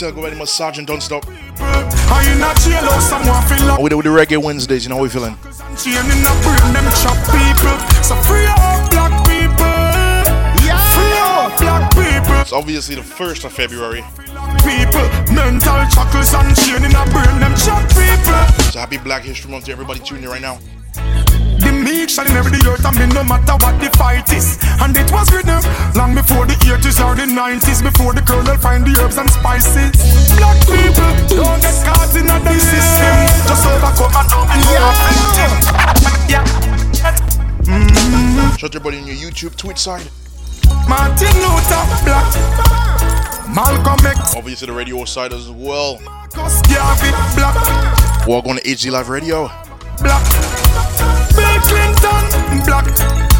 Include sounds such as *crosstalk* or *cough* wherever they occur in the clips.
Miss go ready, massage and don't stop. I in a jailhouse, someone feel like With the, reggae Wednesdays, you know how we feeling. chain in a brain, them chop people. So free up black people. Free up black people. It's obviously the first of February, People, mental chuckles and chain in a brain, them chop people. so happy Black History Month to everybody tuning in right now. The meek shall never the earth, I mean, no matter what the fight is. And it was written long before the 80s or the 90s, before the colonel find the herbs and spices. Black people don't get caught in a the system. Just overcome and don't become a victim. Yeah. Mm-hmm. Shout everybody on your YouTube, Twitch side. Martin Luther Black. Malcolm X. Obviously the radio side as well. Marcus Garvey Black. Walk on to HD Live Radio. Black. Bill Clinton Black.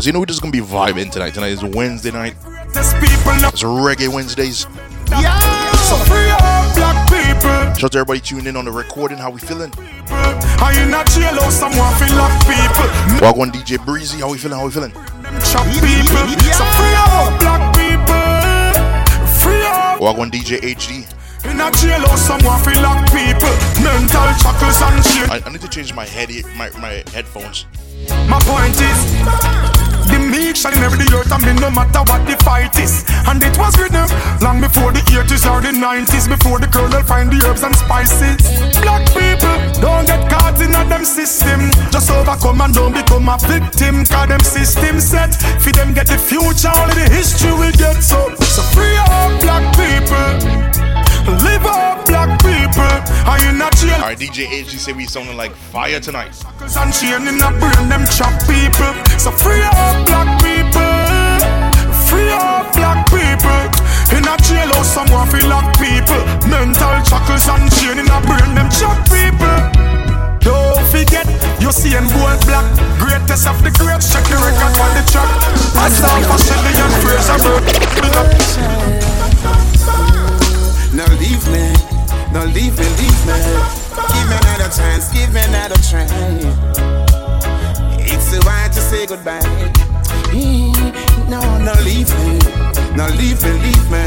So you know we're just gonna be vibing tonight. Tonight is Wednesday night. There's people now. It's Reggae Wednesdays. Yeah. So free up black people. Shout out to everybody tuning in on the recording. How we feeling? I in a jailhouse, someone feel like people. Walk on DJ Breezy. How we feeling? How we feeling? Chop people. So free up black people. Free up. Walk on DJ HD. In a jailhouse, someone feel like people. Mental chuckles and shit. I, I need to change my head my, my headphones. My point is, meek shall never the earth, I no matter what the fight is. And it was written long before the 80s or the 90s, before the colonel find the herbs and spices. Black people don't get caught in a them system. Just overcome and don't become a victim. Cause them system set for them get the future, only the history will get so. So free up black people. Live up black people. Are you not jail? Alright, DJ HD said we sounding like fire tonight. Cause and chain in a brain, them chop people. So free up black people. Free up black people. In a jailhouse, someone feel like people. Mental chuckles and chain in a brain, them chop people. Don't forget, Usain Bolt black. Greatest of the greats, check the record on the track. I saw for Shelly-Ann Fraser, big up. No leave me, no leave leave me. Give me another chance, give me another try. It's so hard to say goodbye. No, no leave me, no leave leave me.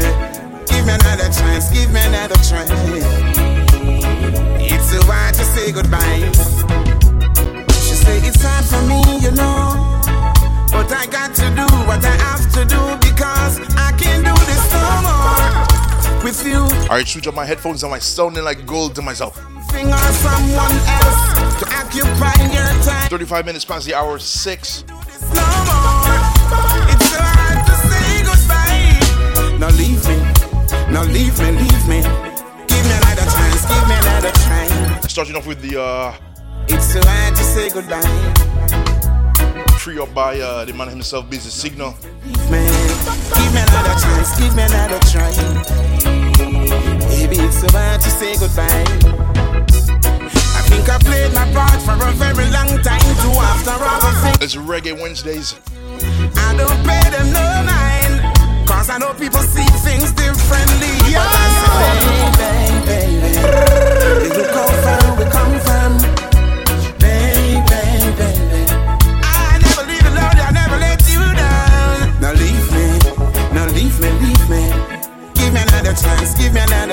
Give me another chance, give me another try. It's so hard to say goodbye. She say it's hard for me, you know. But I got to do what I have to do because I can't do this no more with you. Alright, switch up my headphones. Am I sounding like gold to myself? Someone else to occupy your time. 35 minutes past the hour 6. No more. It's so hard to say goodbye. Now leave me. Now leave me, leave me. Give me another chance. Give me another try. Starting off with the uh, It's so hard to say goodbye. free up by uh, the man himself, Busy Signal. Leave me. Give me another chance. Give me another try. Baby, it's so hard to say goodbye. I think I played my part for a very long time too. After all. It's Reggae Wednesdays. I don't pay them no mind. Cause I know people see things differently. But I say, baby, baby. Look how far we come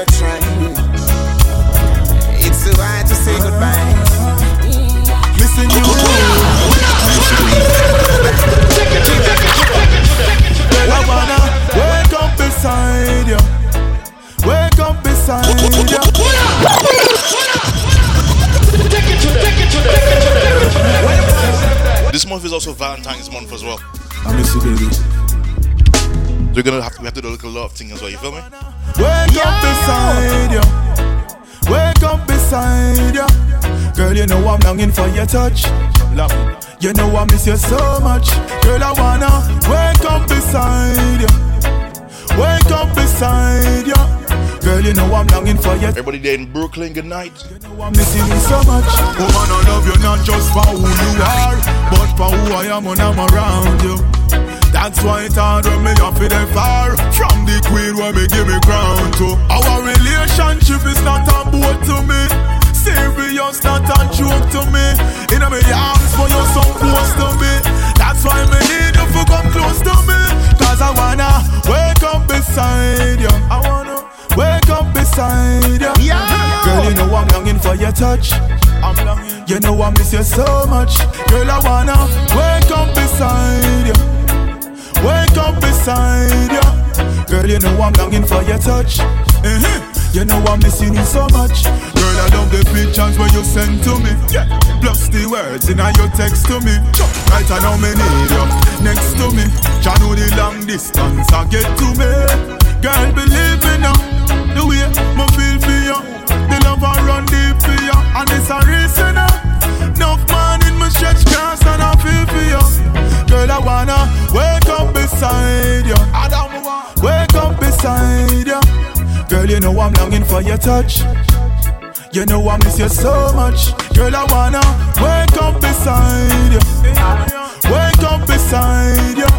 give me another try. It's so hard to say goodbye. Listen, you. I wanna wake up beside you. Wake up beside you. This month is also Valentine's month as well. I miss you, baby. So we're gonna have to, we have to do a little love thing as well, you feel me? Wake up beside you. wake up beside you. Girl, you know I'm longing for your touch. Love, you know I miss you so much. Girl, I wanna wake up beside you. Wake up beside you. Girl, you know I'm longing for you. Everybody there in Brooklyn, good night. You know I'm missing you so much. Woman, I love you not just for who you are, but for who I am when I'm around you. That's why it's hard when me off it far From the queen where me give me crown to. Our relationship is not a boat to me. Serious, not a joke to me. In my arms for you so close to me. That's why me need you to come close to me. Cause I wanna wake up beside you I wanna wake up beside you Yeah. Girl, you know I'm longing for your touch. I'm longing. You know I miss you so much. Girl, I wanna wake up beside you Wake up beside you. Girl, you know I'm longing for your touch. Uh-huh. You know I'm missing you so much. Girl, I love the pictures when you send to me. Yeah. Plus the words in your text to me. Right I know me need you next to me. Jah know the long distance I get to me. Girl, believe me now. The way me feel for you. The love I run deep for you. And it's a reason now. Enough man in my stretch cast and I feel for you. Girl, I wanna up beside you. Wake up beside you. Girl, you know I'm longing for your touch. You know I miss you so much. Girl, I wanna wake up beside you. Wake up beside you.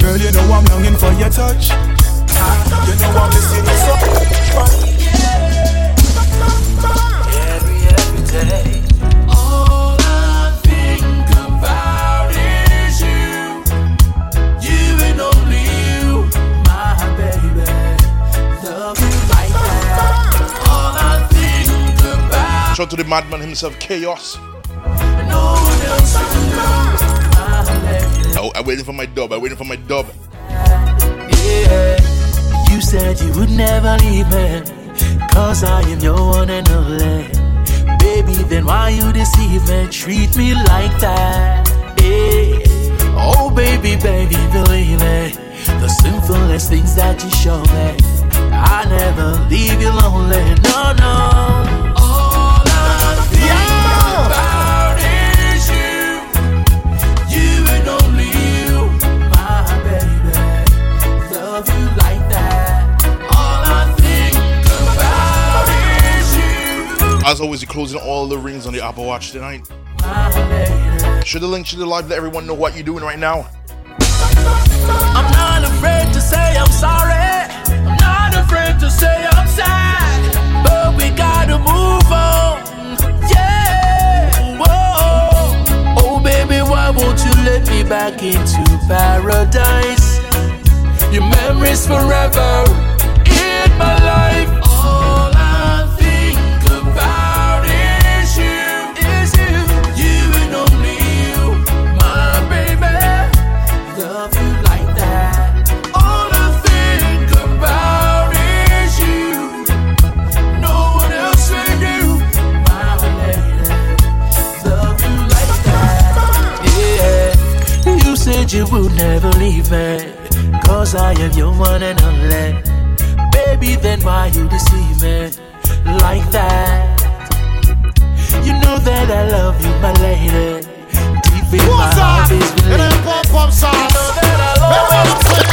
Girl, you know I'm longing for your touch. You know I miss you so much. Every, every day. Shout out to the madman himself, Chaos. Oh, I'm waiting for my dub. I'm waiting for my dub. Yeah. You said you would never leave me. Cause I am your one and only. Baby, then why you deceive me? Treat me like that. Yeah. Oh, baby, baby, believe me. The simplest things that you show me. I never leave you lonely. No, no. As always, you're closing all the rings on the Apple Watch tonight. Share the link, share the live, let everyone know what you're doing right now. I'm not afraid to say I'm sorry. I'm not afraid to say I'm sad. But we gotta move on. Yeah. Whoa. Oh, baby, why won't you let me back into paradise? Your memories forever in my life. You you would never leave me. Cause I am your one and only. Baby, then why you deceive me like that? You know that I love you, my lady. Deep in my What's heart up? is It belief. ain't pump pump You know that I love I'm saying,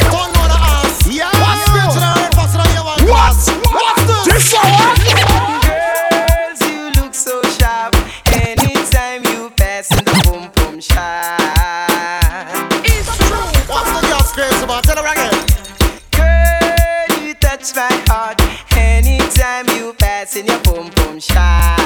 my heart. Anytime you pass in your boom boom shot.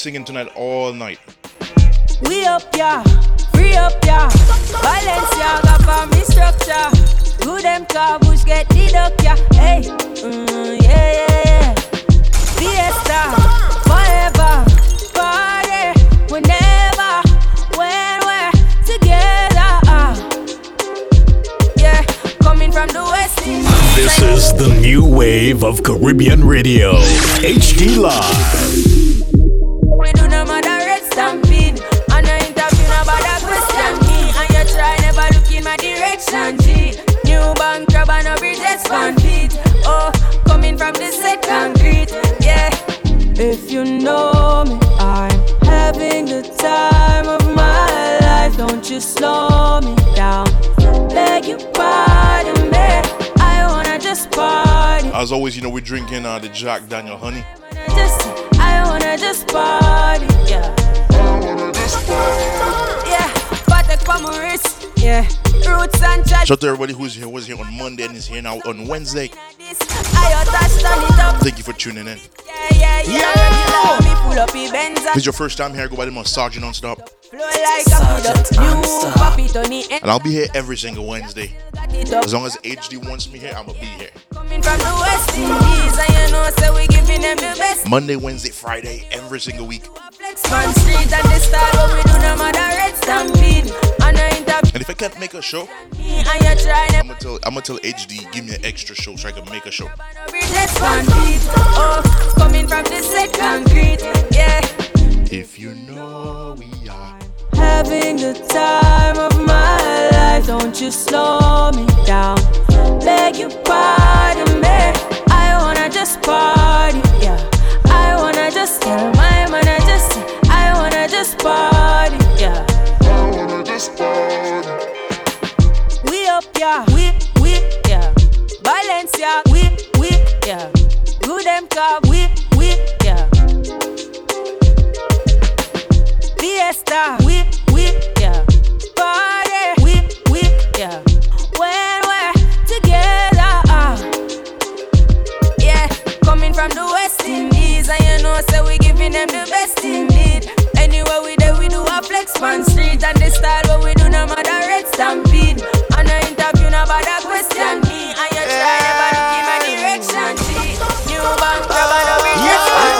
Singing tonight all night. We up, yeah, free up, yeah. Balenciaga for me structure. Who them caboose get deduct, yeah. Hey, mm, yeah, yeah, yeah. Fiesta, forever. Party, whenever, when we're together. ah. Yeah, coming from the West Indies. This is the new wave of Caribbean radio. HD Live. Oh, coming from the concrete Yeah If you know me I'm having the time of my life Don't you slow me down Beg you pardon me I wanna just party As always, you know we're drinking uh, the Jack Daniel Honey. wanna just, I wanna just party, yeah. Yeah, Patek for my wrist, yeah. Roots and. Shout out to everybody who's here, was here on Monday and is here now on Wednesday. I touch turn it up, Thank you for tuning in. yeah, yeah, yeah. Regular, me pull up the Benz If it's your first time here, go by the of Sergeant Nonstop. flow like a feed up. New papi Tony and I'll be here every single Wednesday. got it up. As long as HD wants me here, I'ma be here. Coming from the West Indies, and you know, say we giving them the best. Monday, Wednesday, Friday, every single week. Man street and the style, what we do no matter red stampede. And I interview And if I can't make a show, me, and you try I'm gonna tell I'm gonna tell HD give me an extra show so I can make a show. Bridges fan feet. Oh, coming from the set concrete, yeah. If you know we are Having the time of my life, don't you slow me down. Beg you pardon me. I wanna just party, yeah. I wanna just tell We up, yeah. We, we, yeah. Valencia, we, we, yeah. Good them car, we, we, yeah. Fiesta, we, we, yeah. Party, we, we, yeah. When we're together, ah. Yeah, coming from the West Indies, and you know, say we giving them the best there, we do a flex on street, and the style what we do, no matter red stampede. And I interview, no bother question me, and you try never to give my direction, G. New bank, job, and no bridges fan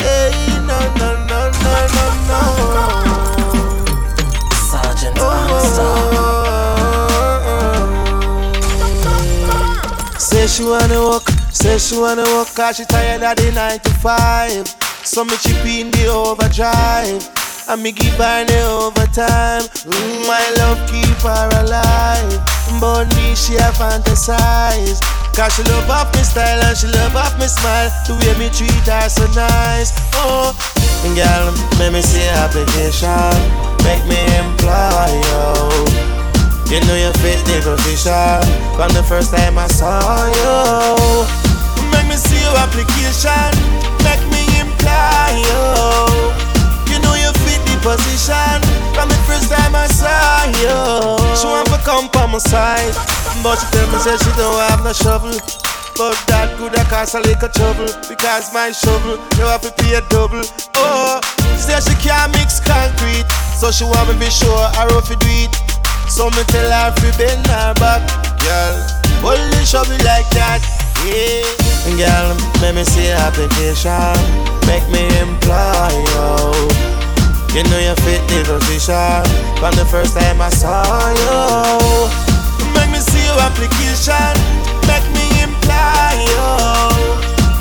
Hey, no, no, no, no, no, no. Sergeant oh, oh, oh, Say she wanna walk, say she wanna walk, cause she tired of the 9 to 5. So me chip in the overdrive, and me give her the overtime. Mm, my love keep her alive, but me she a fantasize. Cause she love off me style and she love off me smile. The way me treat her so nice. Oh, girl, make me see application. Make me employ you. You know you fit the position From the first time I saw you. Make me see your application. Make me employ you know you fit the position. From the first time I saw you. She want to come by my side. But she tell me say she don't have no shovel. But that could have cause a little trouble. Because my shovel, you have to pay a double. Oh, say she can't mix concrete. So she want me be sure I rough it do it So me tell her to bend her back Girl, hold the shovel like that. Yeah. Girl, make me see application Make me employ you You know you fit the position from the first time I saw you. Make me see your application, make me imply you.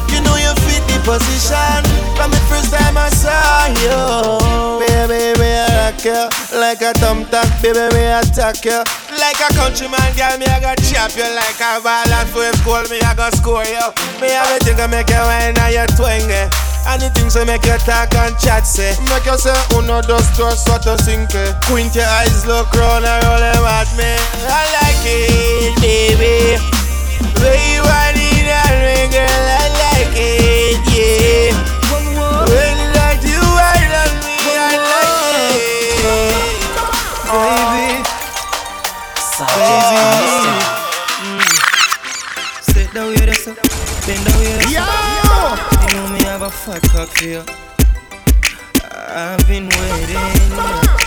You know you fit the position from the first time I saw you. Baby, me I rock you like a thumbtack, baby, me attack you. Like a countryman, girl, me I go chop you like a ball and if cool, me I go score you. Me a thing to make you wine and you twang it. Anything so make you talk and chat say Make you say uno dos tres cuatro cinco eh? Quint your eyes look round and roll them at me. I like it baby. Way you fat cock for you. I've been waiting.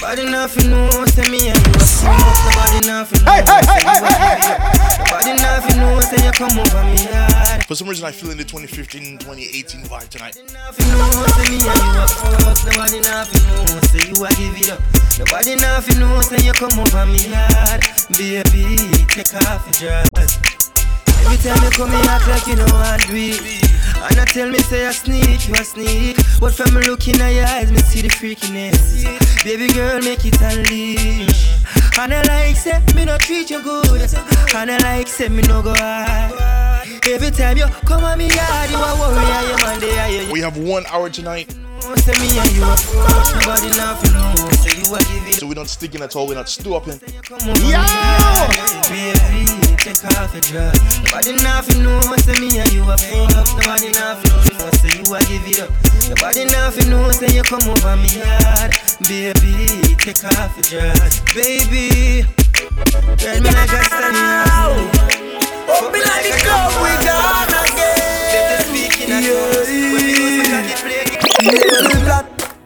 Body nothing know, say me and you a smoke. Nobody nothing know, say you a Nobody nothing know, say you come over me yard. For some reason, I feel in the 2015 2018 vibe tonight. Nothing know, say me and you a fuck. Nobody nothing know, say you a give it up. Nobody nothing know, say you come over me yard. Baby, take off your dress. Every time you come here, act like you know I do it. And I tell me, say I sneak, you a sneak. But from looking at your eyes, me see the freakiness. Baby girl, make it unleash. And I like, say, me no treat you good. And I like, say, me no go hard. Every time you come on me yard, you a worry, I am on the We have one hour tonight, Say me and you a fuck, nobody nothing know. Say you a give it so we're not sticking at all. We're not stopping. Come over me yard, Baby, take off your dress. Nobody nothing know. Say me and you a fuck, nobody nothing know. Say you a give it up. Nobody nothing know. Say you come over me yard, baby, take off your dress, baby. Tell me like a sunny Fuck me like the club we gone again. Speaking of drugs, when we some of the play.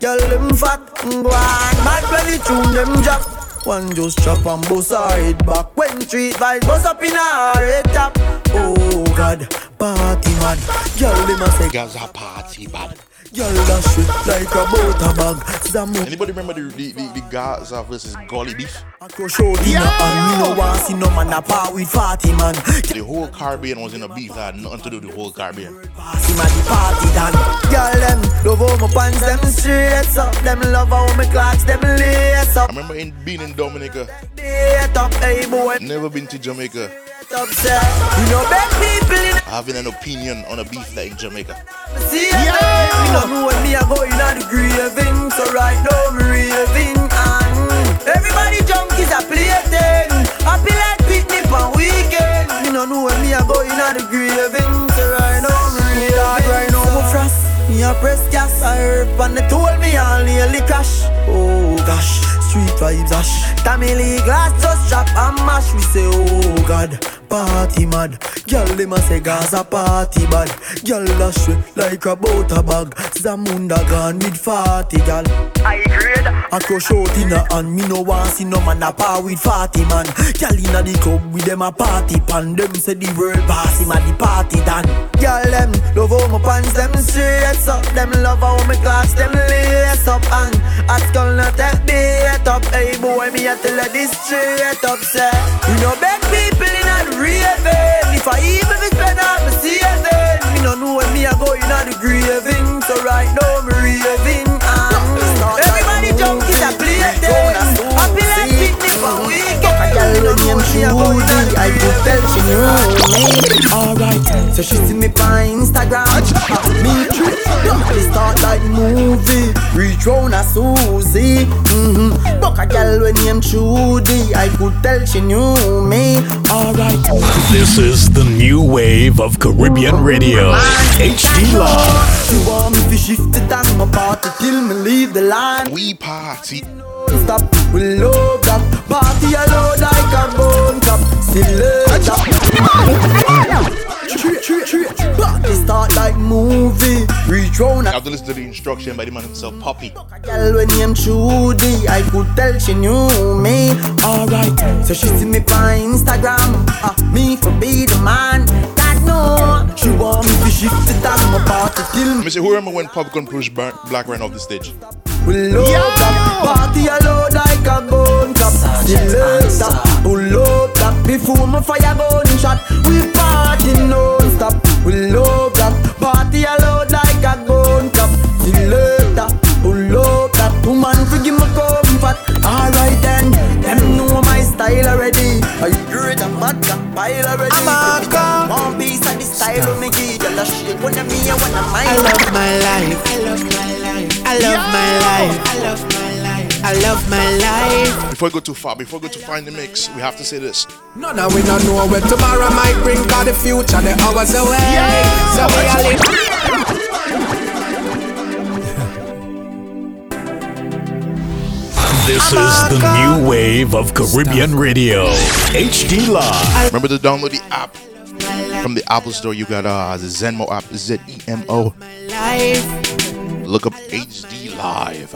Girl them fat Go on, mad when the tune them drop One just chop and bust her head back. When street vibes bust up in her head top Oh God, party mad. Girl them a say Gaza party bad. Girl dash it like a butter bag. Zamu Anybody remember the the, the, the Gaza versus Gully beef? I go show dinner and me no want see no man a with party man. The whole Caribbean was in a beef that had nothing to do with the whole Caribbean. Party man the party done. Girl them love how my pants them straight up. Them love how my clocks them lace I up remember in being in Dominica, Date up, hey boy. Never been to Jamaica, upset. You know bad people in having an opinion on a beef like Jamaica. the sea. Yeah. Me no know when me a going on the grieving, so right now me raving. And everybody junkies a plaything. Happy like picnic on weekend. Me no know when me a going on the grieving, so right now me raving. Right now me frost. Me a press gas, I herb and they told me I'll nearly crash. Oh gosh, street vibes ash. Tamily glass just drop and mash. We say, oh God, party mad. Girl, them a say Gaza party bad. Girl, dash way like a butter bag. Zamunda gone with party gal. I grade. I crush out in her hand. Me no want see no man a par with party man. Girl inna the club with them a party pan. Them say the world pass him a the party done. Girl, them love how my pants them straight up. Them love how my clocks them lace up. And at skull not that beat up. Hey boy, me a tell her this straight up. Say, you know beg people in a raving. If I even be spend out my saving, me no know when me a go in a the graving. So right now me raving. And everybody junkies a play A girl when name Judy, I could tell she knew me. Alright, so she see me on Instagram. Uh, me too. They start like movie. Reach round a Susie. Mm-hmm. Buck a girl when name Judy, I could tell she knew me. Alright. This is the new wave of Caribbean radio. HD Live. You want me to shift the time apart till me leave the line. We party. Stop, we love that party alone like a bone cup. Still love. Party start like movie. Reach round I have to listen to the instruction by the man himself, Poppy. girl when name Judy. I could tell she knew me. Alright, so she see me on Instagram. Uh, me for be the man. God no. She want me to shift the time apart Let me see, who remember when Popcaan pushed Black ran off the stage? We load up, party a load like a gun cap. Selector, we load up before my fire gun shot. We party non-stop. We load up, party a load like a gun cap. Selector, we load up. Woman, forgive me comfort. Alright then, them know my style already. I great a vodka pile already. I'm a style of me give. Girl, a shake when me I wanna mind. I love my life. I love my life. I love my life. I love my life. I love my life. Before we go too far, before we go to find the mix, we have to say this. No, no, we don't know where tomorrow might bring, cause the future, the hours away. Yeah. So we are live. This is the new wave of Caribbean radio. HD Live. Remember to download the app from the Apple Store. You got uh, the Zenmo app, Z E M O. Look up HD Live.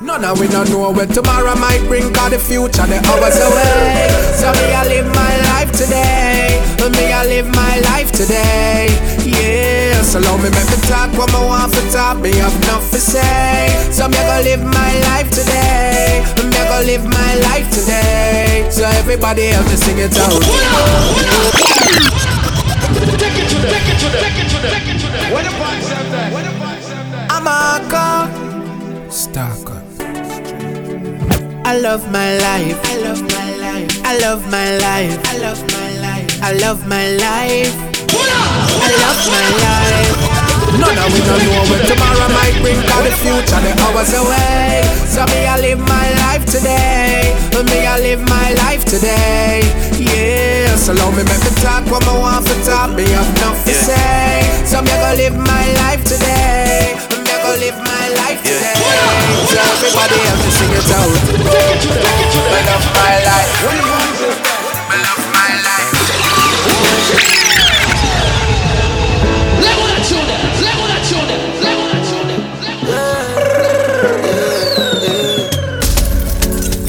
No, no, we don't know where tomorrow might bring, cause the future, the hours away. So me, I live my life today. Me, I live my life today. Yeah, so long me make me talk what I want for talk. Me have nothing to say. So me, I go live my life today. Me, I go live my life today. So everybody else just sing it out. I love my life. I love my life. I love my life. I love my life. I love my life. I love my life. No, no, we don't know what tomorrow might bring, cause the future, the hours away. So me, I live my life today. Me, I live my life today. Yeah, so long me make me talk what I want for talk. Me have enough to say. So me, I go live my life today. I live my life today. So everybody else to sing it out. I love my life. I love my life. Level that tune. Level that tune. Level that tune.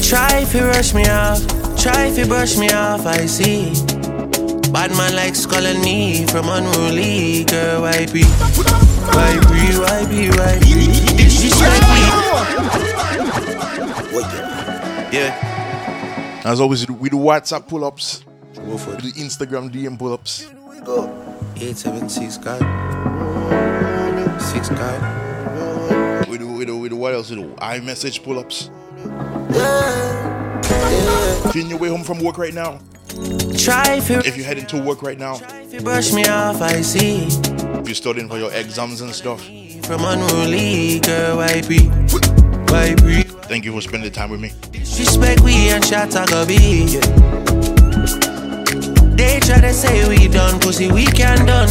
Try if you rush me off, try if you brush me off, I see. Bad man likes calling me from unruly girl, why be? Why be, why be, why be? Yeah. As always, we do WhatsApp pull ups. We do Instagram DM pull ups. Go. 876 God. 6 God. We do, we do, we do what else we do? iMessage pull ups. Feeling your way home from work right now. Try if If you're heading to work right now. If you brush me off, I see. If you're studying for your exams and stuff. From unruly girl, why be? Why be? Thank you for spending time with me. Disrespect we and shot a go be. They try to say we done, pussy we can done.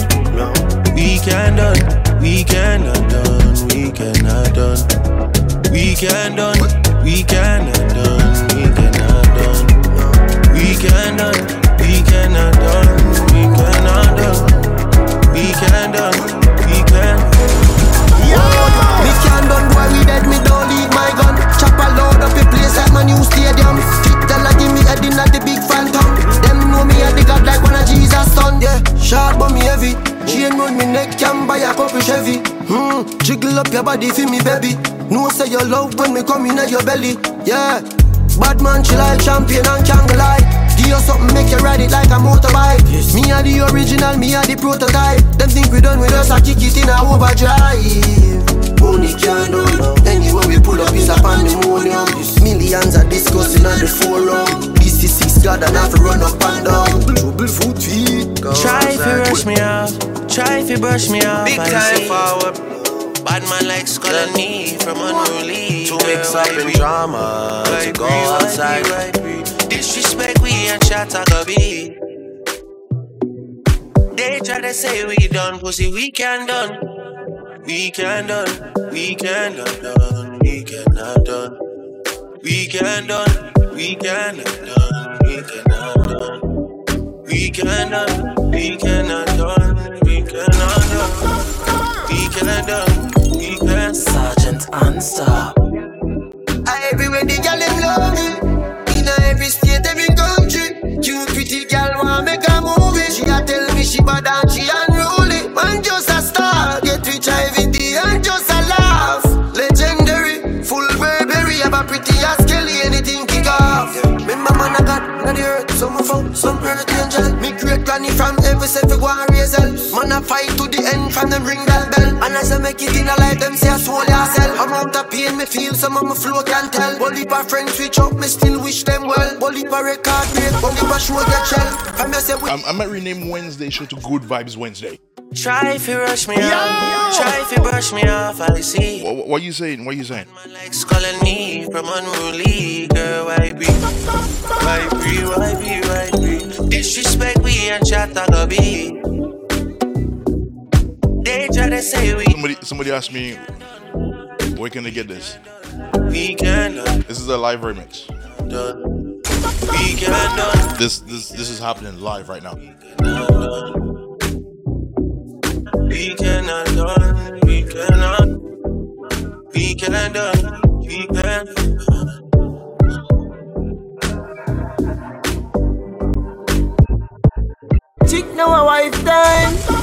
We can done, we cannot done, we cannot done. We can done, we cannot done, we cannot done. We can done, we cannot done, we cannot done. We can done, we can. Me can done boy, we dead, me don't leave my gun. Chop a load up a place like my new stadium. Fit tell give me head in at the big phantom. Them know me at the god like one of Jesus' son. Yeah, short but me heavy. Chain round me neck, can buy a couple Chevy. Hmm, jiggle up your body for me, baby. No say your love when me come in at your belly. Yeah, bad man chill like champion and can't go lie. Give you something, make you ride it like a motorbike. Me are the original, me are the prototype. Them think we done with us, I kick it in a overdrive. Only can done. Anywhere we pull up is a pandemonium. Millions are discussing on the forum. This is six God and have to run up and down. Trouble foot feet. Try if you rush me off, try if you brush me off. Big time see. forward. Bad man likes calling me from unruly. To girl, mix up in drama, Why to go why be, outside. Disrespect we and shot a be. They try to say we done, pussy we can done. We can done, we can done, done, we cannot done. We can done, we cannot done, we cannot done. We can done, we cannot done, we cannot done. We cannot done, we can. Sergeant Nonstop. Everywhere the girl them love me. She a tell me she bad and she unruly. Man just a star, get rich IVD and just a laugh. Legendary, full Burberry, have a pretty ass Kelly, anything kick off. Remember man I got not the earth, some found, some earth angel. Me great granny from every self, go and raise hell. Man I fight to the end from them ring that bell. And as make it in a life, them say I soul yourself. I'm out of pain, me feel some of my flow can tell. Bully by friends switch up, me still wish them well. Bully by record break, bully by show get shell. From me say we I, might rename Wednesday show to Good Vibes Wednesday. Try if you rush me off, try if you brush me off, I see. What, what you saying? What you saying? Like calling me from unruly, girl, why be? Why be, why be, why be? Disrespect we and chat I go be. Somebody somebody asked me where can they get this? we can done, This is a live remix. done. We can done, uh, uh, This this this is happening live right now. we cannot done, we cannot, we can done, we can. chick now a wife time.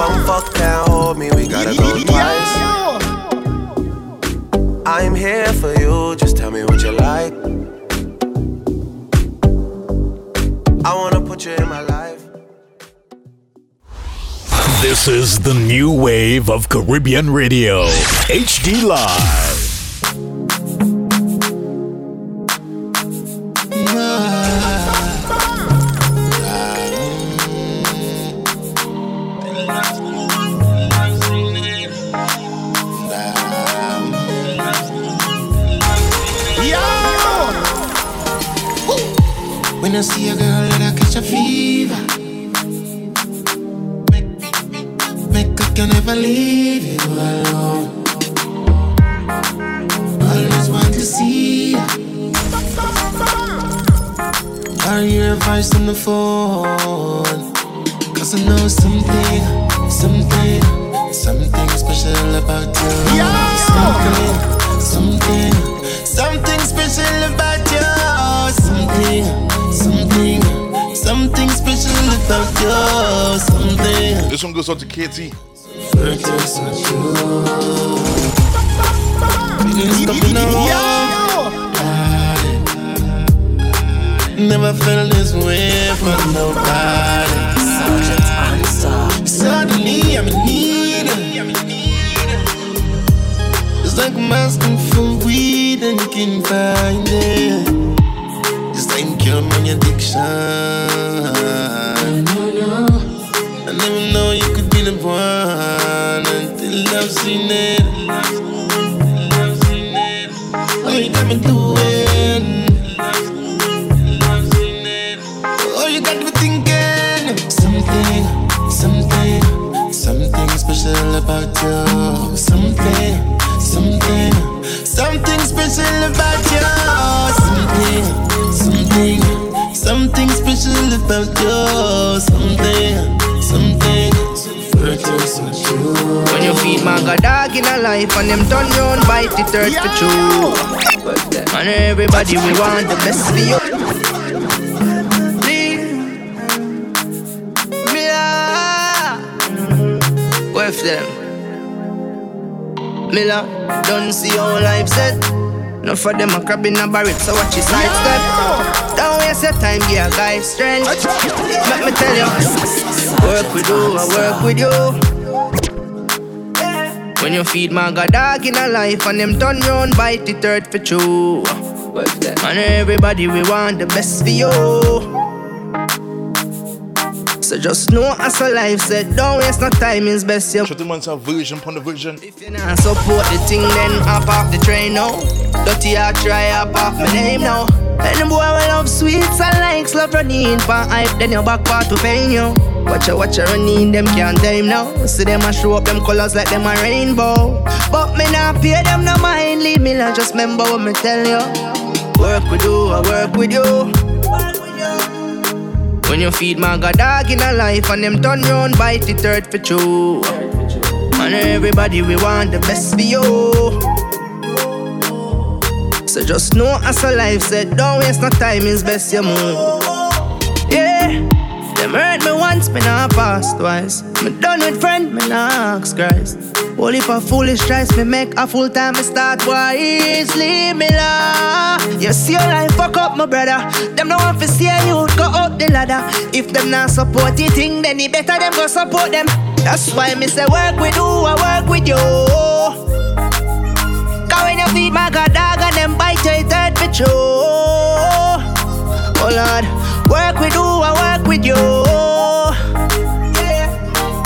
One fuck can't hold me, we gotta go twice. I'm here for you, just tell me what you like. I wanna put you in my life. This is the new wave of Caribbean radio. HD Live. I can never leave you alone Always want to see ya. I hear a voice on the phone Cause I know something, something, something special about you. Something, something, something special about you. Something, something, something special about you. Something. This one goes out to On you Feelings coming around Never felt this way from nobody. Suddenly I'm in need It's like I'm asking for weed and you can find it. Just like you're my addiction. I never know you could be the one I've seen it. You got me doing. Oh, you got me thinking something, something, something special about you. Something, something, something special about you. Something, something, something special about you. Something. Purchase on you. When you feed my god dog in a life and them turn round bite the third for true. And everybody we want the best for you. Miller, with them. Miller, don't see how life set. No for them a crab in a barrel, so watch your side step. Don't waste your time, give a guy strength. Let me tell you, work with you, I work with you. When you feed my god dog in a life and them turn round bite the third for true. And everybody we want the best for you. So just know as a life said, don't waste no time, it's best you. Shut the man's a version upon the version. Nah, support the thing, then hop off the train now. Dirty I try hop off my name now. And the boy will love sweets and likes love running for hype, then your back part to pain you. Watch out, watch out, running them can't tame now. See them a show up them colors like them a rainbow. But me not pay them no mind, leave me like just remember what me tell you. Work with you, I work with you. When you feed my god dog in a life and them turn round bite the third for true. And everybody we want the best for you. So just know as a life said, don't waste no time, it's best you move. Them hurt me once, me not pass twice. Me done with friend, me not ask Christ. Only for foolish tries me make a full time me start wise. Leave me la. You see your life fuck up, my brother. Them no want to see you go up the ladder. If them not support the thing, then it better them go support them. That's why me say work with you, I work with you. Cause when you feed my god dog and them bite your third for true. Oh Lord, work with you, I work with you.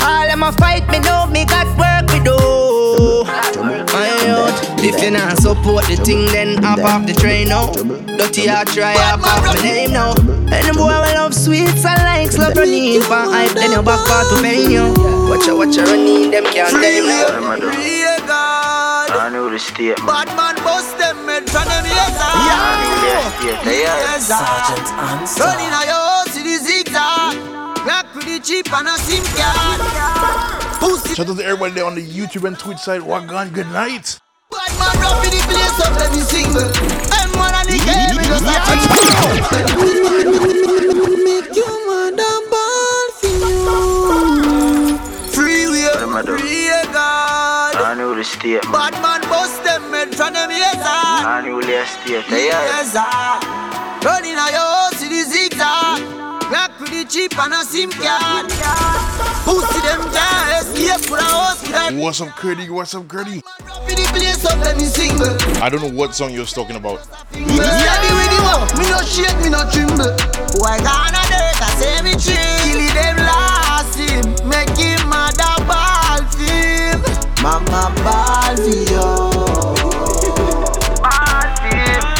All them a fight me know me got work we do. My youth, if you not support the thing, then hop off the train now. Dirty I try hop off my name now. And the boy will love sweets and likes love running for hype, then you back part to pain you. Watch out, watch out, running them can't tame you. God. I know the statement. Bad man bust them head from them ears Yes, Sergeant Running a your house to the zigzag. Rock pretty cheap and a SIM card. Pussy Shout out to everybody there on the YouTube and Twitch side. Rock on, good night. bad man rough in the place up let me single M1 and the game we just Make you mad and ball for you. Free will, free God I know the statement. Bad man bust them head from them ears I know the statement. Yes, sir. Running a your house to the zigzag. Rock pretty cheap and a SIM card. Pussy them can't escape for a house with a What's up, Curdy? What's up, Curdy? for the place up let me single. I don't know what song you're talking about. Yeah, me with. Oh. Me no shake, me no tremble. Why gonna dirt? I say me chill. Kill them last him. Make him Mama ball for you.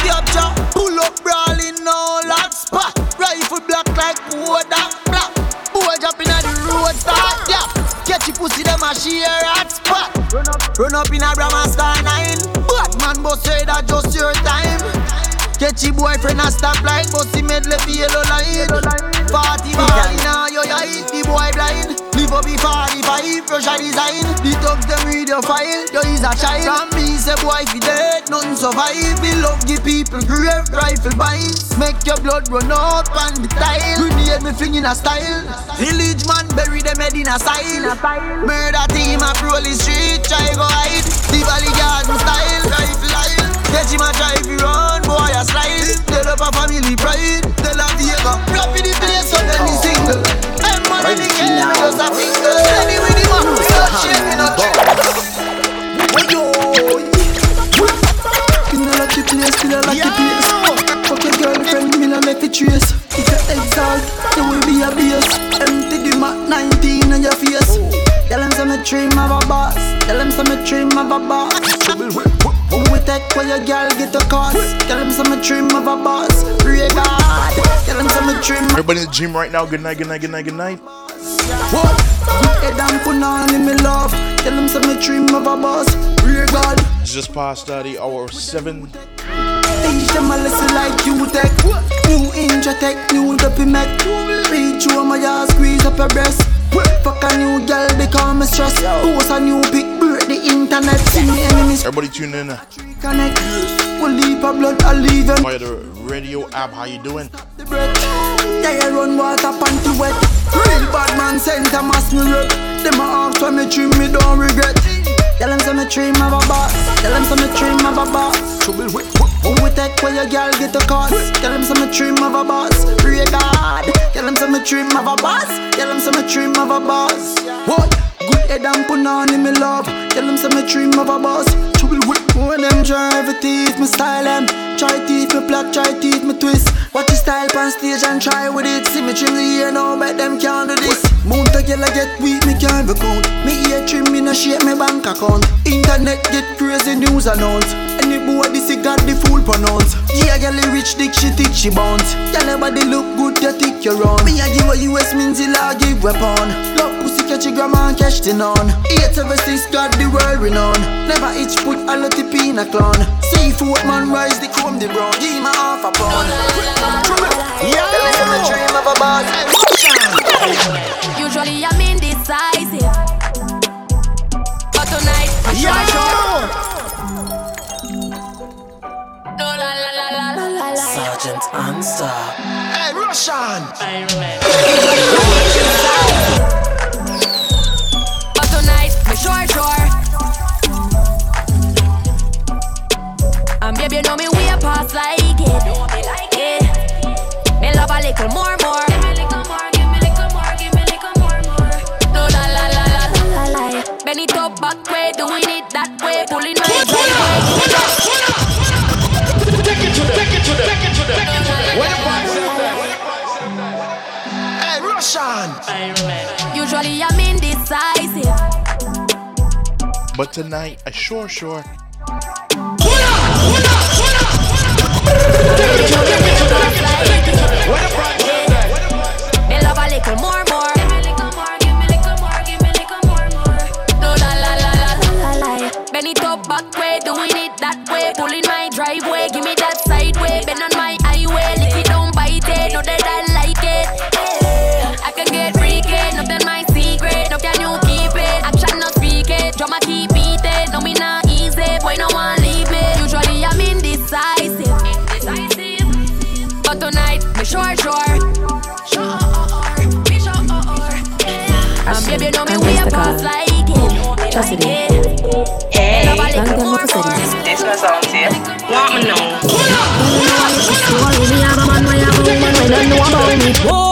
Capture, pull up brawling no lock spot. Rifle black like black. Boy jump inna the road start yeah. Catch your pussy them a share hot spot. Run up, run up in a Brahma Star 9 Bad man boss say that just your time Catch your boyfriend a stop light Boss he medley for yellow line Party ball inna your eye The boy blind. Live up the 45 Rush a design. The thugs them read your file You is a child From me say boy fi dead Nothing survive. Me love give people grave Rifle binds Make your blood run out on the tile. Grenade me fling in a style. Village man bury them head in a style Murder team a roll the street Try go hide. The valley garden style Rifle aisle Catch him a try run Boy a slide Tell up a family pride Tell a Vega Drop in the place so then he single I'm man in the game Me just a finger Anyway the man Me no shake me no trick Still a lucky place, still a lucky place. Fuck your girlfriend, me no make it trace. If you exalt, you will be a base. Empty the Mac 19 on your face. Tell them some me dream of a boss. Tell them some me dream of a boss. When we take where your girl get a cost. Tell them some me dream of a boss. Pray God. Tell them some me dream. Everybody in the gym right now. Good night, good night, good night, good night. What? Head and put on in me love. Tell them some me dream of a boss. Pray God. Just past uh, the hour seven. Teach them a lesson like you tech. New intra tech, new dopey mech. Reach you on my ass, squeeze up your breast. Fuck a new girl, become me stress. Post a new big the internet. See me enemies Everybody tune in uh, connect. We'll leave a blood, I leave them. via the radio app. How you doing? Yeah, you run water panty wet. Real bad man sent a mass me rep. Them a ask when me trim, me don't regret. Tell them some me dream of a boss. Tell them some me dream of a boss. Trouble with When we take where your girl get a cost. Tell them some me dream of a boss. Pray God. Tell them some me dream of a boss. Tell them some me dream of a boss. What? Good head and put on in me love. Tell them some me dream of a boss. Trouble with when them drive it teeth, me style them. Try teeth, me plot, try teeth, me twist. Watch your style on stage and try with it. See me trim the ear now, bet them can't do this. Mount a girl I get weak, me can't even count. Me ear trim, me no shape me bank account. Internet get crazy news announce. Any boy this he got the full pronounce. Yeah, girl, rich dick, she thick, she bounce. Girl, everybody look good, you thick, you run. Me a give her US means la give weapon. Love pussy, catch your grandma and catch the on. Eight ever since got the world renowned. Never itch put a lot of pin a clown. Seafood man rise the comb the brown. Give me half a pound. Yeah, listen me dream of a boss. Usually I'm indecisive. But tonight, I'm Yo! sure. No, la, la, la, la, la, la, la. Sergeant Answer. Hey, Russian. But And baby, you know me way past like it. like it. Me love a little more, more. Give me little more, give me little more, give me little more, more. No, la, la, la, la, la, la, la. Bend it up back way, doing it that way, pulling my Take it to them. Take it to them. Take it to them. Where the boys at there? Hey, Russian. Usually I'm indecisive. But tonight, I sure, sure. Me it. Just like it. it. Hey, Love a little long time more, for studies. more. This sound here. Want me know?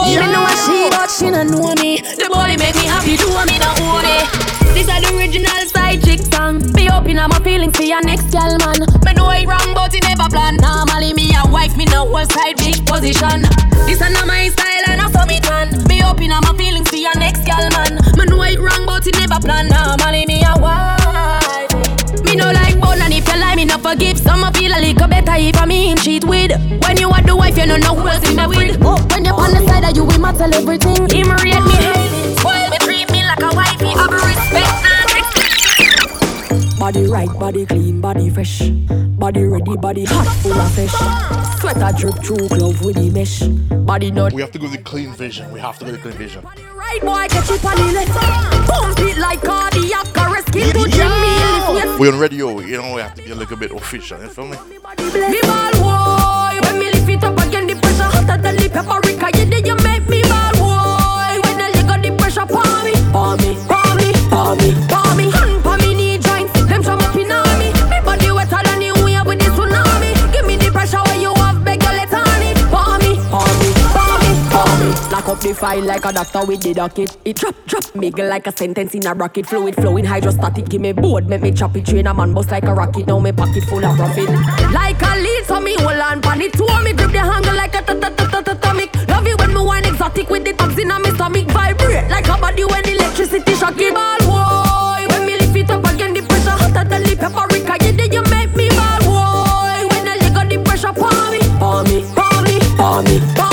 Me know what she but she don't know me. The body make me happy, do me not own it. This is the original side chick song. Be open up my feelings for your next gal man. Me know it wrong, but it never plan. Normally me a wife, me no one side big position. This is not my style and I saw me man. Be open up my feelings for your next gal man. Me know it wrong, but it never plan. Normally me no forgive. Some a feel a little better if I me him cheat with. When you are the wife, you no know who else in the with. Oh, when you're on the side of you, we matter everything. Him rate me Body right, body clean, body fresh. Body ready, body hot, full of fish. Sweater drip through glove with the mesh. Body not We have to go with the clean vision. We have to go the clean vision. right, boy, catch it on the left. Like cardiac arrest. To lift We're on radio, you know, we have to be a little bit official. You feel me? Me ball boy, when me lift it up again, the pressure hotter than the paprika. You did you make me ball boy? When the leg got the pressure me, me, up the file like a doctor with the docket. It drop, drop, make like a sentence in a rocket. Fluid flowing hydrostatic. Give me board, make me chop it. Train a man bust like a rocket. Now me pocket full of profit. Like a lead, so me hold on pan it. Two me grip the handle like a ta ta ta ta ta. Love it when me wine exotic with the tabs in a me stomach. Vibrate like a body when electricity shock it. Ball boy, when me lift it up again, the pressure hotter than the paprika. You did you make me ball boy? When leg got the pressure palm me, palm me, palm me, palm me,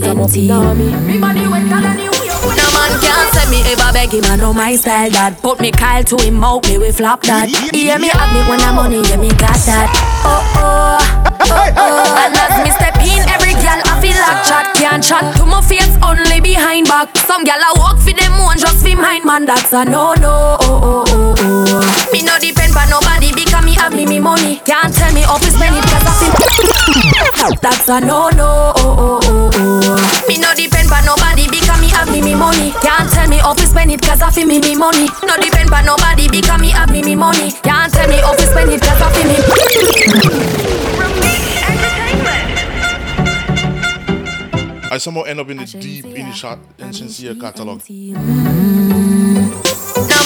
wave. No man can't say me ever beg him, I know my style that. Put me Kyle to him out, me we flop that. Hear me have me when I'm money, yeah me got that. Oh oh, oh oh And as me step in, every girl I feel like chat Can't chat. To my face, only behind back. Some girl I walk for them one, just for mine Man that's a no no, oh oh oh oh. Me no depend on nobody because me have me me money. Can't tell me how to spend it cause I feel That's a no no, oh oh oh oh Me no depend on nobody because me have me me money. Can't tell me how to spend it cause I feel me me money. No depend on nobody because me have me me money. Can't tell me how to spend it cause I feel me. I somehow end up in a deep in the deep, initial, insincere catalog. No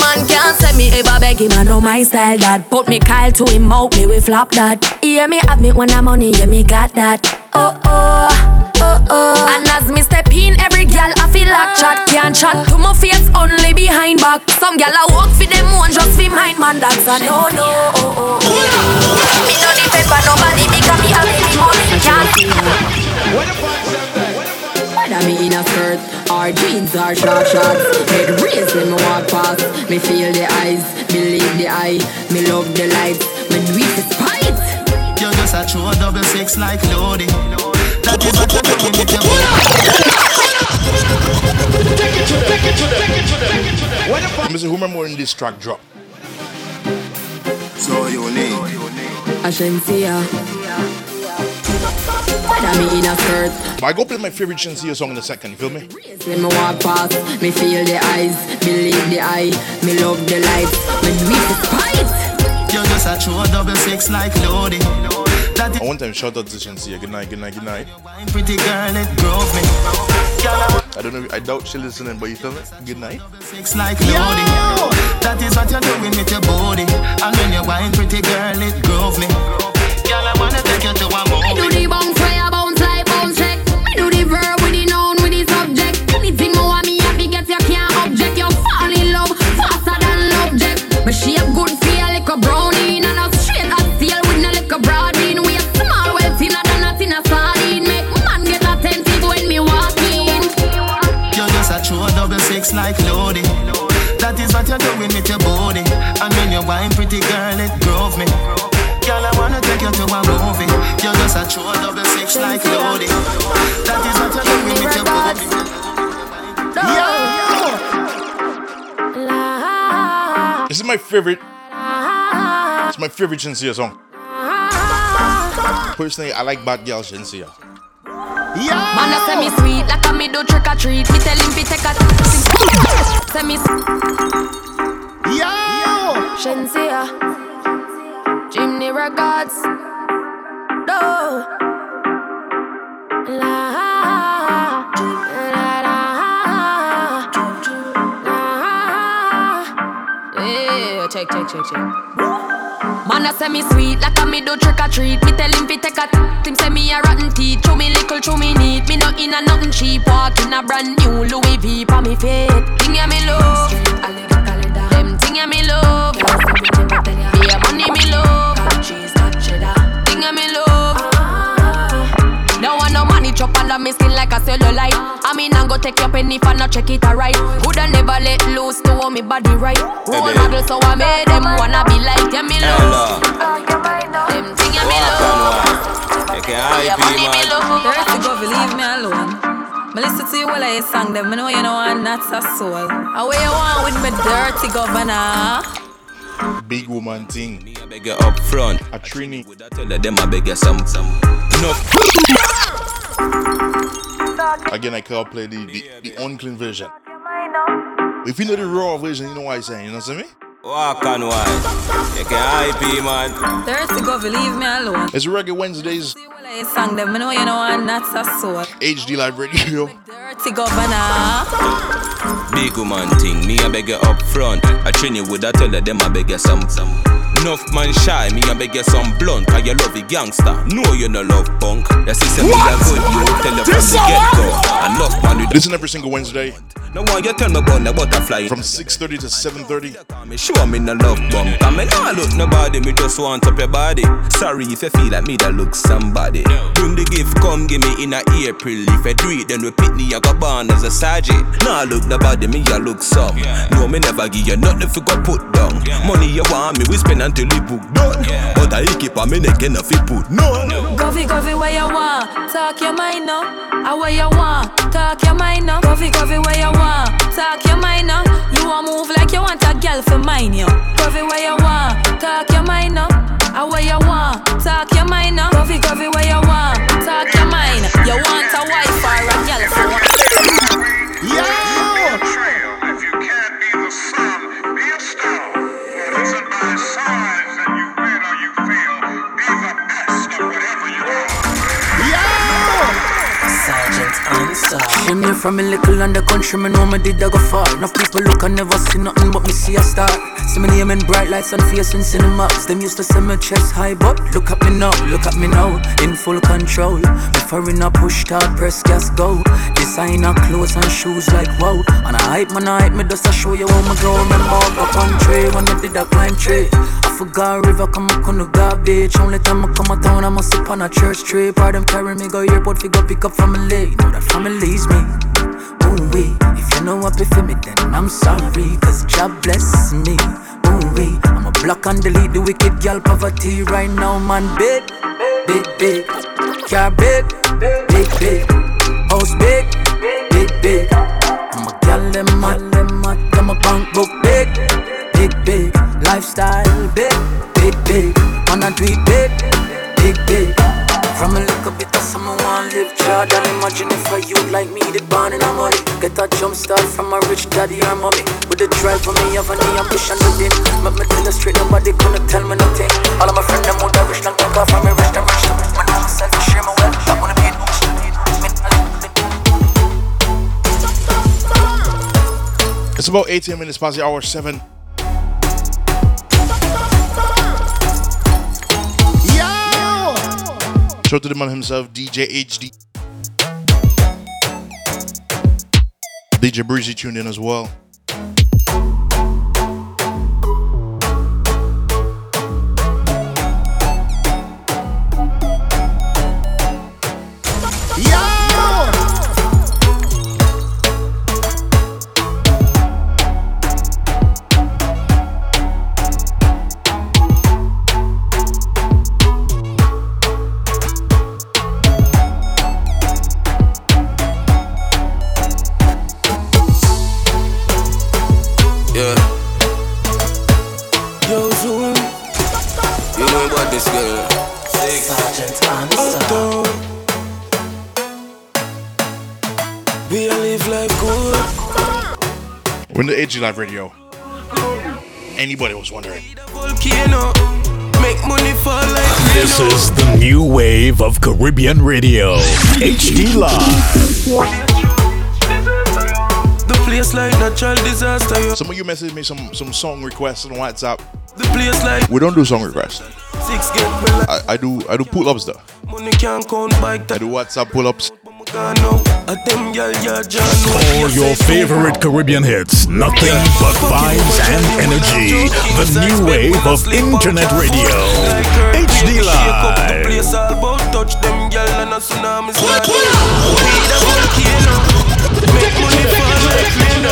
man can't say me ever beg him, I know my style that. Put me Kyle to him out, me we flop that. Yeah, me have me when I'm money, hear me got that. Oh oh, oh oh. And as me step in, every gal I feel like chat can't chat to my face, only behind back. Some gal I walk for them one just for mine, man. That's a no no. Oh oh. Me no depend on nobody because me have me money can't. Whether me in a skirt. Or jeans or short shorts. Head raised when me walk past. Me feel the eyes, believe the eye. Me love the lights, me do it despite. You're just a true double six like Lodi That is what you're doing with your Take it to them, take it to them, take it to them, take it to them. When the Let me see who remember when this track drop. So unique Ashensia But I go play my favorite Shenseea song in a second, you feel me? When me walk past Me feel the eyes, believe the eye Me love the lights, me do it despite You're just a true double six like Lodi That is I want time shout out to Shenseea. Good night, good night, good night. wine pretty girl it drove me I don't know, I doubt she listening, but you feel me? Good night. six like Lodi That is what you're doing with your body And when you wine pretty girl it drove me Girl I wanna take you to a Me do the bounce fire, bounce like bounce check. Me do the verb with the noun with the subject. Anything more me happy get you can't object. You fall in love faster than object. Me shape good feel like a brownie and a straight as steel with no like a broadine. We a small well thinner than a thin a sardine. Make man get attentive when me walk in. You're just a true double six like Lodi That is what you're doing with your body And when you wine pretty girl it you to a movie You're just a true double six like Lodi That is what you're doing with your body This is my favorite. It's my favorite Shenseea song. Personally, I like Bad Girl Shenseea. Man a say me sweet like a me do trick or treat. Me tell him fi take a say me. Yo, Shenseea, Jimmy Records, do. La, la, la, la. Yeah, check, check, check, check. Man a say me sweet like a me do trick or treat. Me tell him fi take a t- him say me a rotten teeth. Chew me little, chew me neat. Me no in a nothing cheap. Walk in a brand new Louis V pa me feet. Thing ya me love, them thing ya me love. Yeah, money me love. Thing me love. No want no money chop under me skin like a cellulite. I mean I go take your penny for not check it alright. Woulda never let loose to hold me body right. Role model so I made them wanna be like yeah me love. Them thing yeah me love. You can Yeah, hype money me love. Dirty go, leave me alone. Me listen to you while I sing them. Me know you know I'm not a soul. Away you want with me dirty governor. Big woman thing. I beg you up front. A Trini. Would I Tell her them I beg you some some. Enough. *laughs* Again, I can't play the, the, the unclean version. If you know the raw version, you know what I'm saying. You know what I mean? Walk on one. You can hype man. Dirty go, leave me alone. It's Reggae Wednesdays, While I sing them. Me know you know I'm not a soul. HD Live Radio. Dirty governor. Big woman thing, me I beg you up front. I train you with I tell them I beg you some some. Enough man shy, me I beg you some blunt. Cause you love the gangster, no you no love punk. Your sister me a good, you tell her from the one? get go. Enough man with Listen every single Wednesday No one you tell me about the butterfly. from 6.30 to 7.30. Me sure me no love bump. Cause me nah look nobody, me just want up your body. Sorry if you feel like me that look somebody. Bring the gift, come give me in a April. If I do it, then we pick me, I go born as a sergeant. Nah look nobody, me I look some. No, me never give you nothing if you go put down. Money you want me, we spend until we book done. But I keep on me neck and if you put none. Govy, govy, where you want? Talk your mind now. Ah, where you want? Talk your mind now. Govy, govy, where you want? Talk your mind now. You want move like you want a girl for mine, yo. Govy, where you want? Talk your mind now. Ah, where you want? Talk your mind now. Govy, govy, where you want? Talk your mind. You want a wife or a girl for one? Sergeant monster. See me from a little under country, me know me did I go far. Enough people look and never see nothing but me see a star. See me name in bright lights and face in cinemas. Them used to say my chest high, but look at me now, look at me now, in full control. Before in a push start, press gas go. Designer clothes and shoes like wow. And I hype man, I hype me just to show you how me grow. Remember up country when I did a climb tree. I forgot river come up on the garbage. Only time I come a town, I must up on a church tree. Part them carry me go airport, fi go pick up family. Know that family's me. Ooh wee, if you know what for me, then I'm sorry. Cause job bless me. Ooh wee, I'ma block and delete the wicked girl poverty right now, man. Big, big, big. Car big, big, big. House big, big, big. I'm a gal, them mad, them mad. I'm bank book big, big, big. Lifestyle big, big, big. Wanna do it Get a jump start from a rich daddy or mommy. With the drive for me have any ambition within But me tell you straight nobody gonna tell me nothing. All of my friends them would have rich long take off from me rich them rich. Them Man I'm myself share my wealth. I wanna be an It's about 18 minutes past the hour 7. Shout to the man himself, DJ HD. DJ Breezy tuned in as well. Live Radio. Anybody was wondering. Volcano. Make money fall like This is the new wave of Caribbean radio. HD Live. The place like natural disaster. Yo. Some of you messaged me some some song requests on WhatsApp. The place like We don't do song requests. six get I, I do I do pull ups though. money can't count bike I do WhatsApp pull ups. That no. A them gal ya John. All your favorite Caribbean hits. Nothing but vibes and energy. The new wave of internet radio. HD Live. Place all touch them gal and a tsunami slide. We the volcano. Make money fall like rain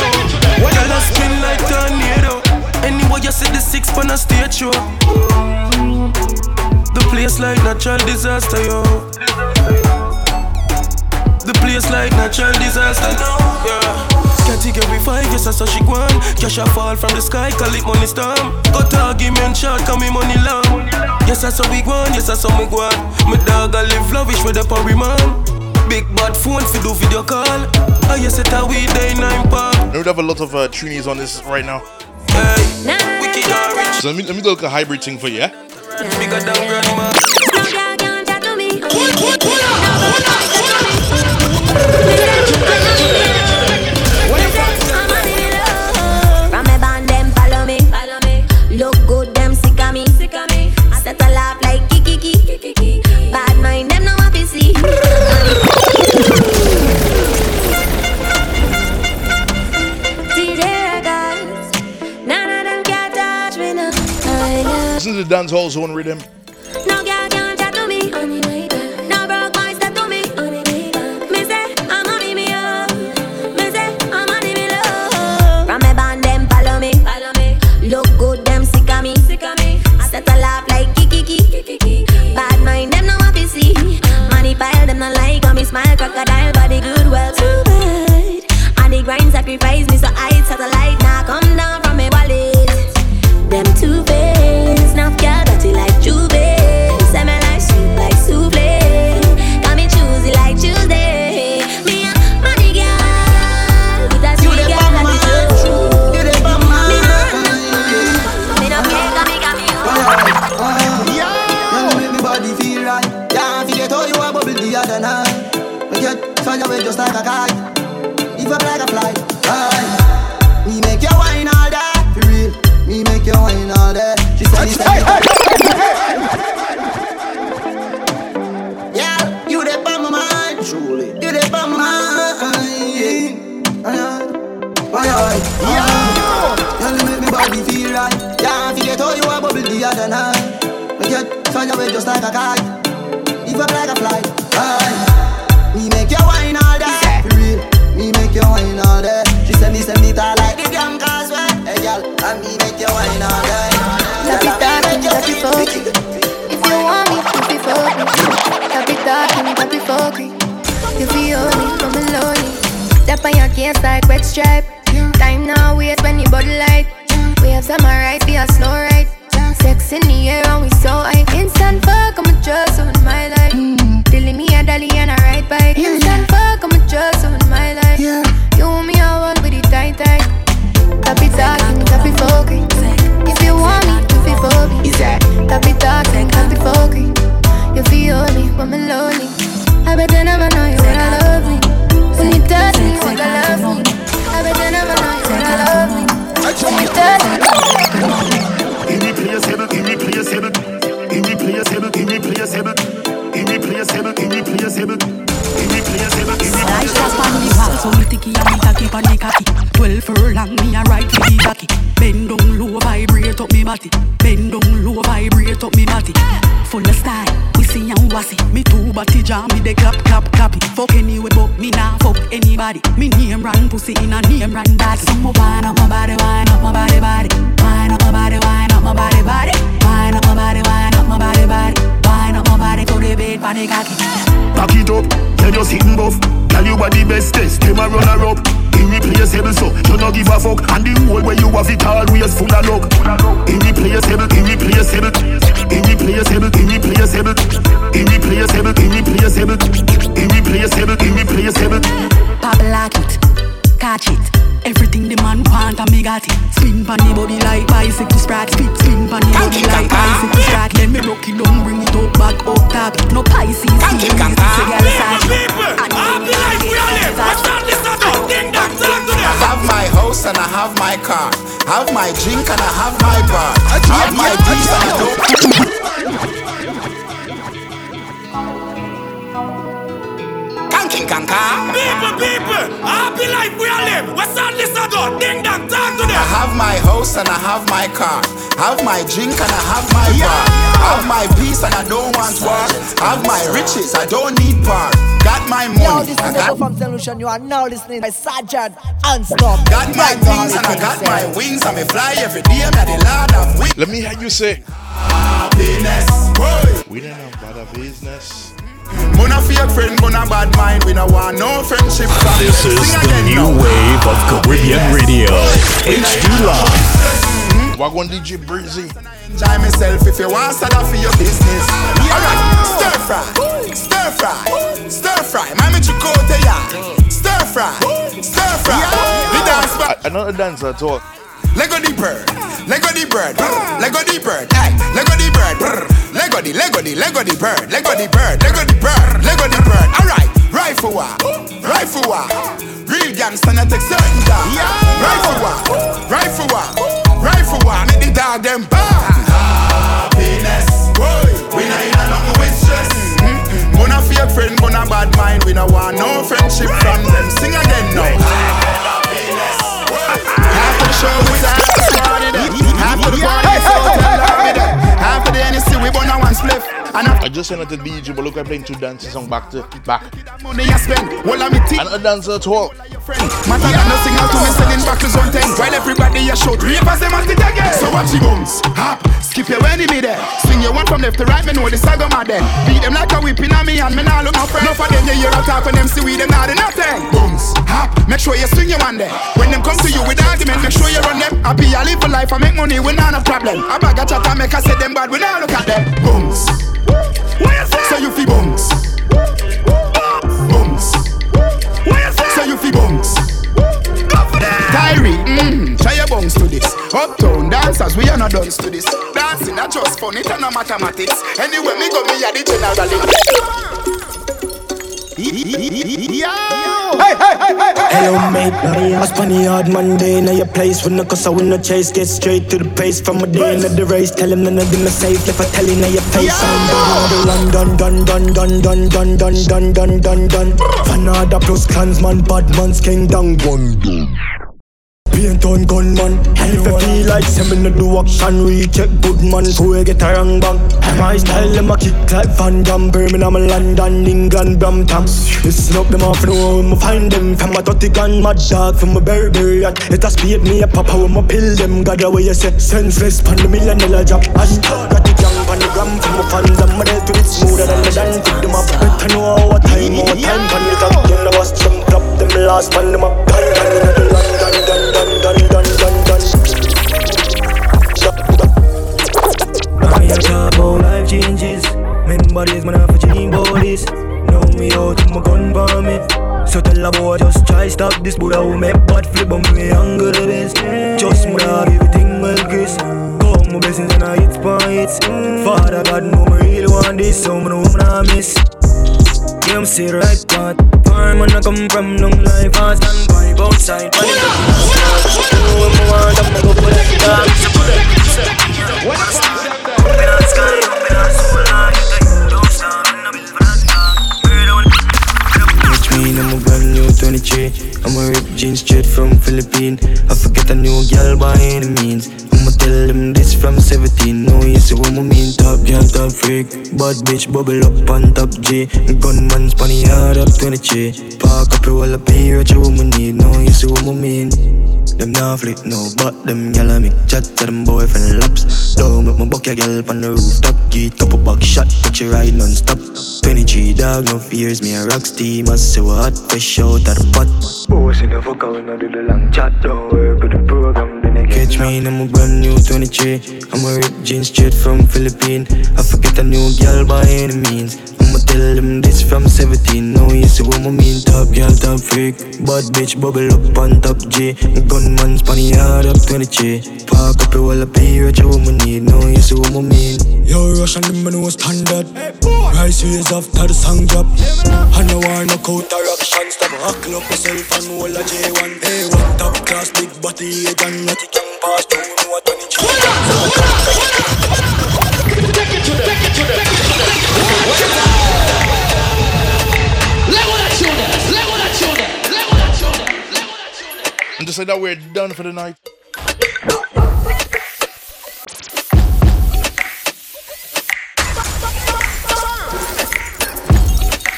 Gal a spin like tornado. Anyway you see the six pan a stage show. The place like natural disaster yo. The place like natural disaster Yeah. Category 5, yes, I saw she gone. Cash a fall from the sky, call it money storm. Got argument short, call me money long. Yes, I saw we gone, yes, I saw me gone. My dog, I live lavish with a parry man. Big bad phone fi do video call. I yes, it a we day nine pop. We have a lot of uh, Trinies on this right now. Hey, wicked orange. So let me let me do like a hybrid thing for you, yeah? Bigger than grandma. Listen to the dance hall zone rhythm. No me pon the cocky. Twelve furlong, me a ride for the jockey. Bend down low, vibrate up me body. Bend down low, vibrate up me body. Full of style, we see and wassy. Me two body jam, me de clap, clap, clap it. Fuck anyway, but me nah fuck anybody. Me name run pussy in a name run body. Some more wine up my body, wine up my body, body. Wine up my body, wine up my body, body. Wine up my body, wine up my body, body. Wine up body to the bed, the cocky. Back it up, tell you sitting buff. Tell you what the best test, them a runner up. Irreplaceable, so you no give a fuck. And the whole way you have it always full of luck. Irreplaceable, irreplaceable, irreplaceable, irreplaceable, irreplaceable, irreplaceable, irreplaceable, irreplaceable. Pop lock it, catch it. Everything the man want and me got it. Spin pon the body like bicycle sprack. Spin, spin pon the body like bicycle sprack. Then me rock it down, bring it up back up top. No Pisces, see me say girl side. I have my house and I have my car. Have my drink and I have my bar. Have my peace and I don't. Kanking kanka. People, people, happy life we are live. What's on this ago? Ding dong, talk to them. I have my house and I have my car. I have my drink and I have my bar. Have my peace and I don't want war. Have my riches, I don't need bar. Got my Yo, money. this I is got Echo from Solution. You are now listening to Sergeant Nonstop. Got my things and I got my wings and me fly every day. I'm the lord of wings. Let me hear you say. Happiness. Boy. We don't have bad business. Mona fake friend, mona bad mind. We no want no friendship. from This is Sing the new now. wave of Caribbean radio. HD Live. Wagwan DJ Breezy. Enjoy myself if you want start for your business. Alright, stir fry, stir fry, stir fry. Mami chicote ya. Stir fry, stir fry. The dance back. Another dancer talk. Lego the bird, Lego the bird, brr. Lego the bird, hey, Lego the bird, brr. Lego the, Lego the, Lego the bird, Lego the bird, Lego the bird, Lego the bird. Alright, rifle war, rifle war. Real gangster not certain dog. Rifle war, rifle war, rifle war. Make the dog them bad. Happiness, boy. We not in a nothing with stress. Mm-mm. Bona fake friend, bona bad mind. We no want no friendship from them. Sing again now. Half of the show is half the party. Half the party is there. NSC we burn a one spliff. And I just sent it to DJ, but look, I'm playing two dances song back to back. money I spend, all of me teeth. Another dancer talk. Matter than no signal to me selling buckles on ten. While everybody a shout, reapers them at it again. So watch the bones, hop, skip your enemy there. Swing your one from left to right, me know the saga mad then. Beat them like a whipping on me and me nah look no friend. Enough of them you hear a talk when them see we them not do nothing. Booms, hop, make sure you swing your one there. When them come to you with argument, make sure you run them. Happy I live for life, I make money, we not a problem. I bag a chat and make I say them bad, we not look at them. Booms, so you feel booms. Booms. So you feel bunks. Tyree, mm, try your bunks to this. Uptown dancers, we are not done to this. Dancing, not just fun, it and no mathematics. Anyway, me go, me a the general. Hello mate, I spun the hard Monday Now your place when the cause I win no chase Get straight to the pace from a day into the race Tell him none of them are safe If I tell you now your face I'm done, done, done, done, done, done, done, done, done, done, done Fanada plus clansman, bad man's king down one Paint on gunman And if you feel like send me do action Recheck good man so we get a wrong bang My style them a kick like Van Damme Birmingham, London, England, Brampton Listen up them off know when me find them From a dirty gun, mad dog From a berry yacht Let us speed me a papa when me pill them God the way you say Senseless pan the million dollar job Hashtag got the young pan the gram From my fans I'm a dead to it smoother than the dan Pick them up better know our time Our time pan the top Then I was them drop them last pan them up Gun, gun, I a talk about life changes. Remember days when I for about this. Know me out to my gun for me. So tell a boy just try stop this Buddha who make bad flip on me younger the. Just me have everything well Chris. Come my blessings and I hit points. Father God know me really want this, so me know me not miss. Yeah, I'm say right part. Farm when I come from long life, I stand by both sides. Money got me You know what I I'm for up open up I'm a ripped jeans straight from Philippines. I forget a new girl by any means. Tell them this from 17. No, you see what I mean. Top girl, top freak. Bad bitch, bubble up on top G. Gunman, spanny hard up 23. Park up, roll up here, what you woman need. No, you see what I mean. Them nah flick no, but them gyal make chat to them boyfriend laps. Don't make my buck your gyal on the roof. rooftop. Get couple back shot, but you ride non-stop. 23 dog, no fears, me a rock steam. I say what hot, fresh out of the pot. Boss in the fuck, I wanna do the long chat. Don't work with the program, I Catch me in a brand new 23. I'm a jeans straight from Philippines. I forget a new girl by any means. I'ma tell them this from 17. No, you see what I mean. Top girl, top freak. Bad bitch, bubble up on top G. Gunman, spanny hard up 23. Park up, roll up here, what you woman need. No, you see what I mean. Yo, Russian, them man was standard. Rice ways after the song drop. And no war, no counter action. Stop huckle up yourself and hold a J1. Hey, what top class, big body, age and not can pass through. No, what 23. Take it to them, take it to them, take it to them. And just like that, we're done for the night.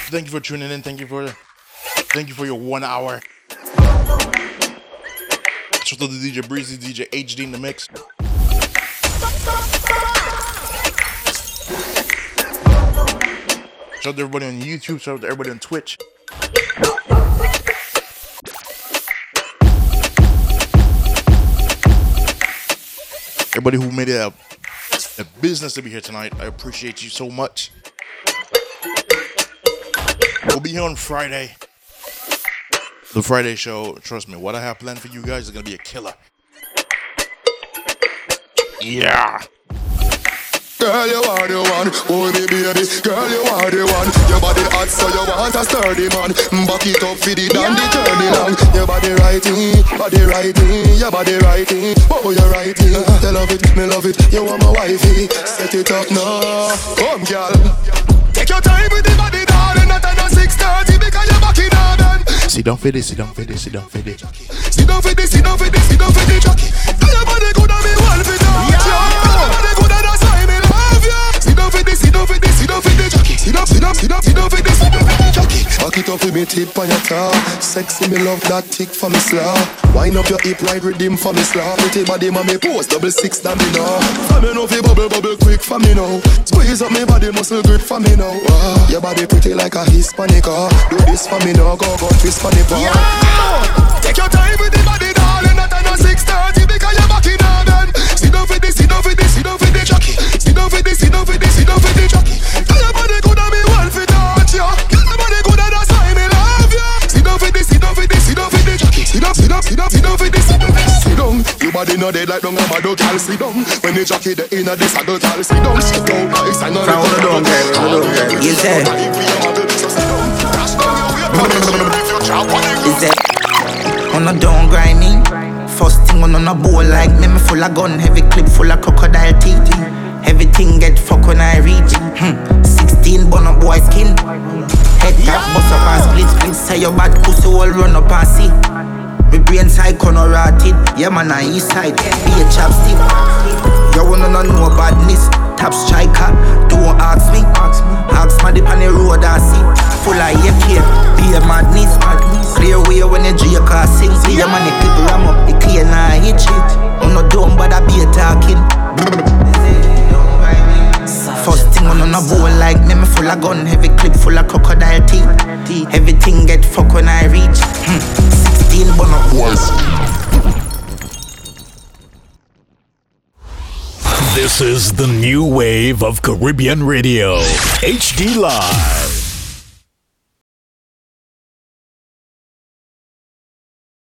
Thank you for tuning in. Thank you for thank you for your one hour. Shout out to DJ Breezy, DJ HD in the mix. Shout out to everybody on YouTube. Shout out to everybody on Twitch. Everybody who made it a, a business to be here tonight, I appreciate you so much. We'll be here on Friday. The Friday show, trust me, what I have planned for you guys is gonna be a killer. Yeah. Girl, you are the one, hold me baby. Girl, you are the one. Your body hot so you want a sturdy man. Back it up for the dandy journey long Your body righty, body righty Your body righty, oh you righty You love it, me love it. You want my wifey. Set it up now. Come girl. Take your time with the body darling. Not at 6.30 because you're back in Arden Sit down for this, sit down for this, sit down for this. Sit down for this, sit down for this, sit down for this jockey Tell your body good and me one for that Tell your body good and it up with me tip on your toe Sexy me love that tick for me slow Wind up your hip right rhythm for me slow Pretty body mommy pose double six than me now For me know fi bubble bubble quick for me now. Squeeze up me body muscle grip for me now. Ah, Your body pretty like a Hispanic ah. Do this for me now go go twist for me pa Take your time with the body darling Not at no 6.30 because you're back in Arden Sit down for this, sit down for this, sit down for this jockey. Sit down for this, sit down for this, sit down for this jockey Sit down, sit down, sit down, sit down for this, sit down for this Sit down, your body no dead like dung a mad dog, girl Sit down, when the jockey the inner the saddle, girl Sit down, sit down, nice and on From the dung, girl, from the dung, girl. You say easy. On a don't grind. First thing on a bowl like me, me full of gun, heavy clip full of crocodile teeth. Everything get fuck when I reach. Hmm. 16 bun up boy skin. Head tap, bust up and split split. Say your bad pussy all run up and see. Me brain side corner rotted. Yeah man, I east side. Be a chapstick. You wanna know badness. Top striker, don't ask me. Ask my dip on the road I see. Full of AK, be a madness. Clear way when you drink or sing. See your money clip ram up, the clear nah hit it. I'm not dumb, but I be a talking. First thing on a bowl like me, me full of gun, heavy clip full of crocodile teeth. Everything get fuck when I reach. Hmm. 16 bun up boys. This is the new wave of Caribbean radio. HD Live.